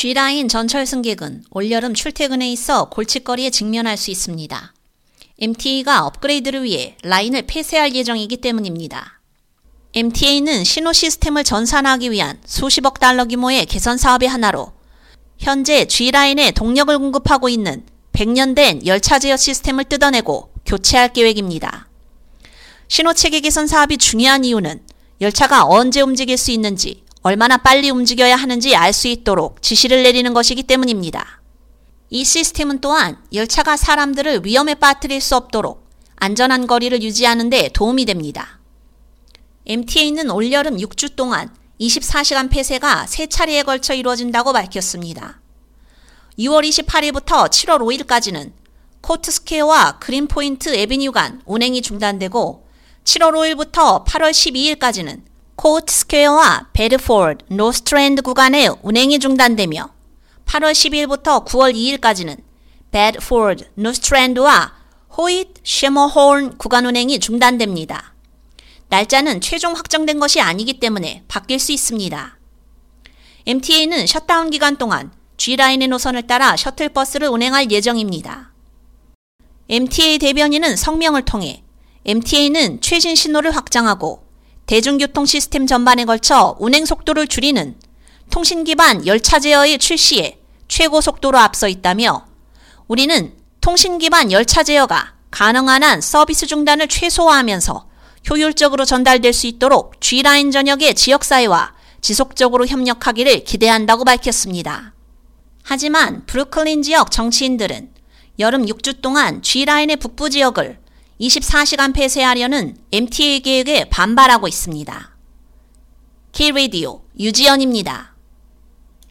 G라인 전철 승객은 올여름 출퇴근에 있어 골칫거리에 직면할 수 있습니다. MTA가 업그레이드를 위해 라인을 폐쇄할 예정이기 때문입니다. MTA는 신호 시스템을 전산하기 위한 수십억 달러 규모의 개선 사업의 하나로 현재 G라인에 동력을 공급하고 있는 100년 된 열차 제어 시스템을 뜯어내고 교체할 계획입니다. 신호 체계 개선 사업이 중요한 이유는 열차가 언제 움직일 수 있는지 얼마나 빨리 움직여야 하는지 알 수 있도록 지시를 내리는 것이기 때문입니다. 이 시스템은 또한 열차가 사람들을 위험에 빠뜨릴 수 없도록 안전한 거리를 유지하는 데 도움이 됩니다. MTA는 올여름 6주 동안 24시간 폐쇄가 3차례에 걸쳐 이루어진다고 밝혔습니다. 6월 28일부터 7월 5일까지는 코트스퀘어와 그린포인트 에비뉴 간 운행이 중단되고 7월 5일부터 8월 12일까지는 코트 스퀘어와 베드포드, 노스트랜드 구간의 운행이 중단되며 8월 12일부터 9월 2일까지는 베드포드, 노스트랜드와 호잇, 쉐머홀 구간 운행이 중단됩니다. 날짜는 최종 확정된 것이 아니기 때문에 바뀔 수 있습니다. MTA는 셧다운 기간 동안 G라인의 노선을 따라 셔틀버스를 운행할 예정입니다. MTA 대변인은 성명을 통해 MTA는 최신 신호를 확장하고 대중교통 시스템 전반에 걸쳐 운행 속도를 줄이는 통신 기반 열차 제어의 출시에 최고 속도로 앞서 있다며 우리는 통신 기반 열차 제어가 가능한 한 서비스 중단을 최소화하면서 효율적으로 전달될 수 있도록 G라인 전역의 지역사회와 지속적으로 협력하기를 기대한다고 밝혔습니다. 하지만 브루클린 지역 정치인들은 여름 6주 동안 G라인의 북부 지역을 24시간 폐쇄하려는 MTA 계획에 반발하고 있습니다. K 라디오 유지연입니다.